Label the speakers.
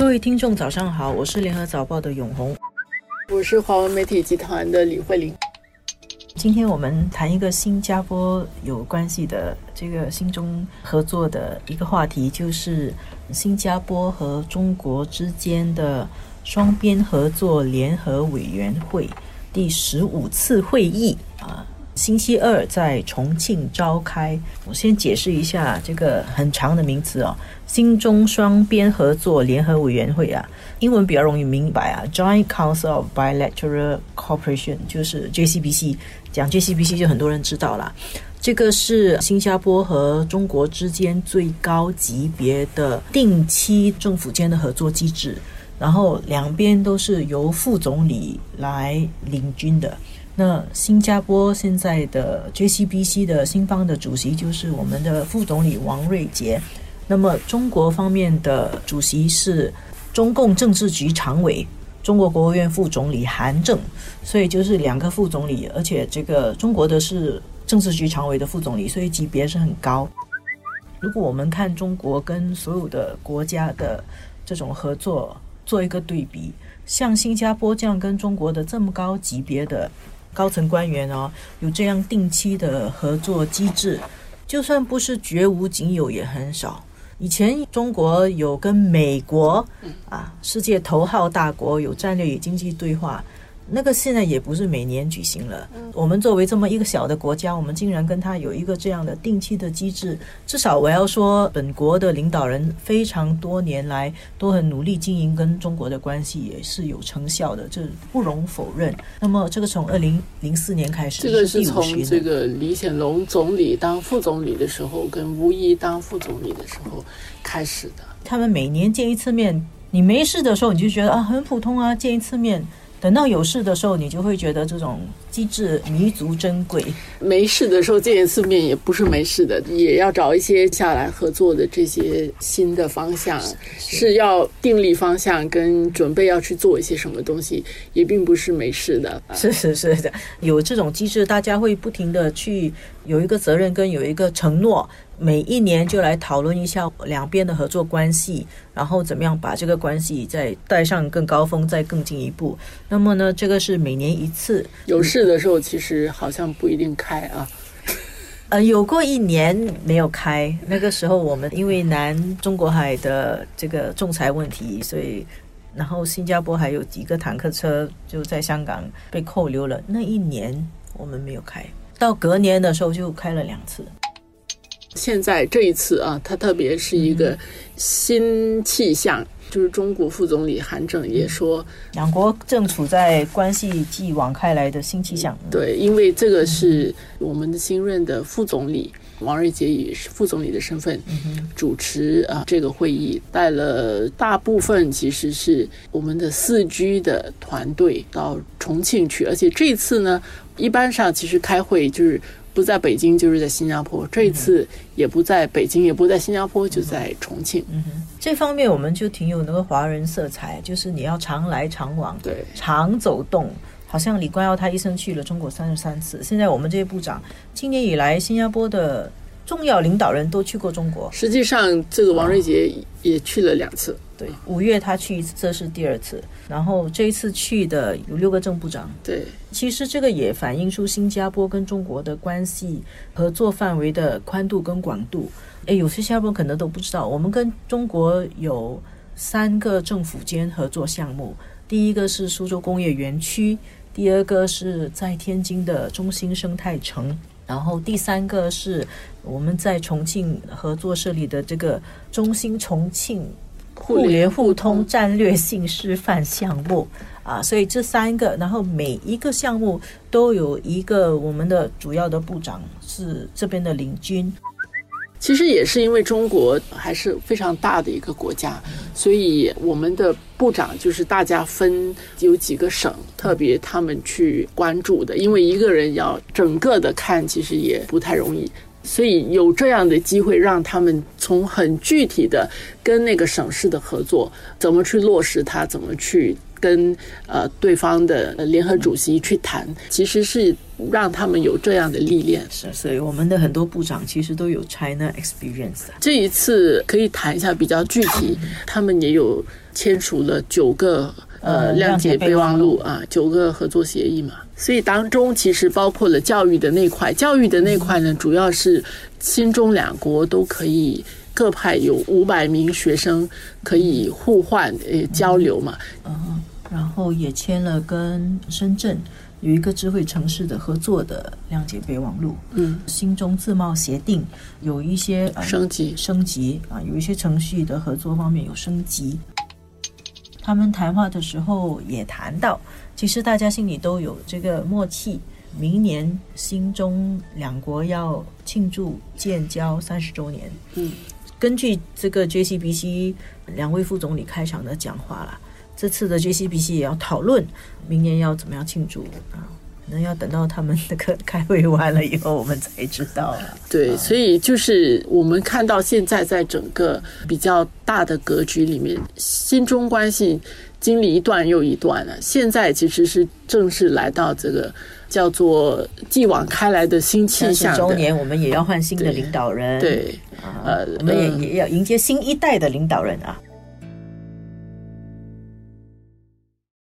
Speaker 1: 各位听众，早上好，我是联合早报的永红，
Speaker 2: 我是华文媒体集团的李慧玲。
Speaker 1: 今天我们谈一个新加坡有关系的这个新中合作的一个话题，就是新加坡和中国之间的双边合作联合委员会第十五次会议啊。星期二在重庆召开。我先解释一下这个很长的名词哦，新中双边合作联合委员会啊，英文比较容易明白啊，Joint Council of Bilateral Cooperation 就是 JCBC。讲 JCBC 就很多人知道了，这个是新加坡和中国之间最高级别的定期政府间的合作机制，然后两边都是由副总理来领军的。那新加坡现在的 JCBC 的新方的主席就是我们的副总理王瑞杰，那么中国方面的主席是中共政治局常委、中国国务院副总理韩正，所以就是两个副总理，而且这个中国的是政治局常委的副总理，所以级别是很高。如果我们看中国跟所有的国家的这种合作做一个对比，像新加坡这样跟中国的这么高级别的。高层官员哦，有这样定期的合作机制，就算不是绝无仅有，也很少。以前中国有跟美国啊，世界头号大国有战略与经济对话。那个现在也不是每年举行了。我们作为这么一个小的国家，我们竟然跟他有一个这样的定期的机制。至少我要说，本国的领导人非常多年来都很努力经营跟中国的关系，也是有成效的，这不容否认。那么这个从二零零四年开始，
Speaker 2: 这个是从这个李显龙总理当副总理的时候，跟吴仪当副总理的时候开始的。
Speaker 1: 他们每年见一次面，你没事的时候你就觉得啊很普通啊，见一次面。等到有事的时候，你就会觉得这种机制弥足珍贵。
Speaker 2: 没事的时候见一次面也不是没事的，也要找一些下来合作的这些新的方向，是要定立方向跟准备要去做一些什么东西，也并不是没事的。
Speaker 1: 是是是的，有这种机制，大家会不停的去有一个责任跟有一个承诺。每一年就来讨论一下两边的合作关系，然后怎么样把这个关系再带上更高峰，再更进一步。那么呢，这个是每年一次。
Speaker 2: 有事的时候，其实好像不一定开啊。
Speaker 1: 呃，有过一年没有开，那个时候我们因为南中国海的这个仲裁问题，所以然后新加坡还有几个坦克车就在香港被扣留了。那一年我们没有开，到隔年的时候就开了两次。
Speaker 2: 现在这一次啊，它特别是一个新气象，就是中国副总理韩正也说，
Speaker 1: 两国正处在关系继往开来的新气象。
Speaker 2: 对，因为这个是我们的新任的副总理王瑞杰以副总理的身份主持啊这个会议，带了大部分其实是我们的四 G 的团队到重庆去，而且这次呢，一般上其实开会就是。不在北京就是在新加坡，这一次也不在北京，也不在新加坡，就在重庆。
Speaker 1: 嗯哼，这方面我们就挺有那个华人色彩，就是你要常来常往，
Speaker 2: 对，
Speaker 1: 常走动。好像李光耀他一生去了中国三十三次，现在我们这些部长今年以来，新加坡的重要领导人都去过中国。
Speaker 2: 实际上，这个王瑞杰也去了两次。
Speaker 1: 对，五月他去一次，这是第二次。然后这一次去的有六个正部长。
Speaker 2: 对，
Speaker 1: 其实这个也反映出新加坡跟中国的关系合作范围的宽度跟广度。哎，有些新加坡可能都不知道，我们跟中国有三个政府间合作项目。第一个是苏州工业园区，第二个是在天津的中心生态城，然后第三个是我们在重庆合作设立的这个中心重庆。互联互通战略性示范项目啊，所以这三个，然后每一个项目都有一个我们的主要的部长是这边的领军。
Speaker 2: 其实也是因为中国还是非常大的一个国家，所以我们的部长就是大家分有几个省，特别他们去关注的，因为一个人要整个的看，其实也不太容易。所以有这样的机会，让他们从很具体的跟那个省市的合作，怎么去落实它，怎么去跟呃对方的联合主席去谈，其实是让他们有这样的历练。
Speaker 1: 是，所以我们的很多部长其实都有 China experience。
Speaker 2: 这一次可以谈一下比较具体，他们也有签署了九个呃谅解备忘录啊，九个合作协议嘛。所以当中其实包括了教育的那块，教育的那块呢，主要是新中两国都可以。各派有五百名学生可以互换呃交流嘛，
Speaker 1: 嗯，然后也签了跟深圳有一个智慧城市的合作的谅解备忘录，
Speaker 2: 嗯，
Speaker 1: 新中自贸协定有一些
Speaker 2: 升级
Speaker 1: 升级啊，有一些程序的合作方面有升级。他们谈话的时候也谈到，其实大家心里都有这个默契，明年新中两国要庆祝建交三十周年，
Speaker 2: 嗯。
Speaker 1: 根据这个 JCBC 两位副总理开场的讲话了，这次的 JCBC 也要讨论明年要怎么样庆祝啊？可能要等到他们那个开会完了以后，我们才知道了。
Speaker 2: 对，所以就是我们看到现在在整个比较大的格局里面，新中关系经历一段又一段了，现在其实是正式来到这个。叫做继往开来的新气象。
Speaker 1: 周年，我们也要换新的领导人。
Speaker 2: 对，
Speaker 1: 呃，我们也也要迎接新一代的领导人啊。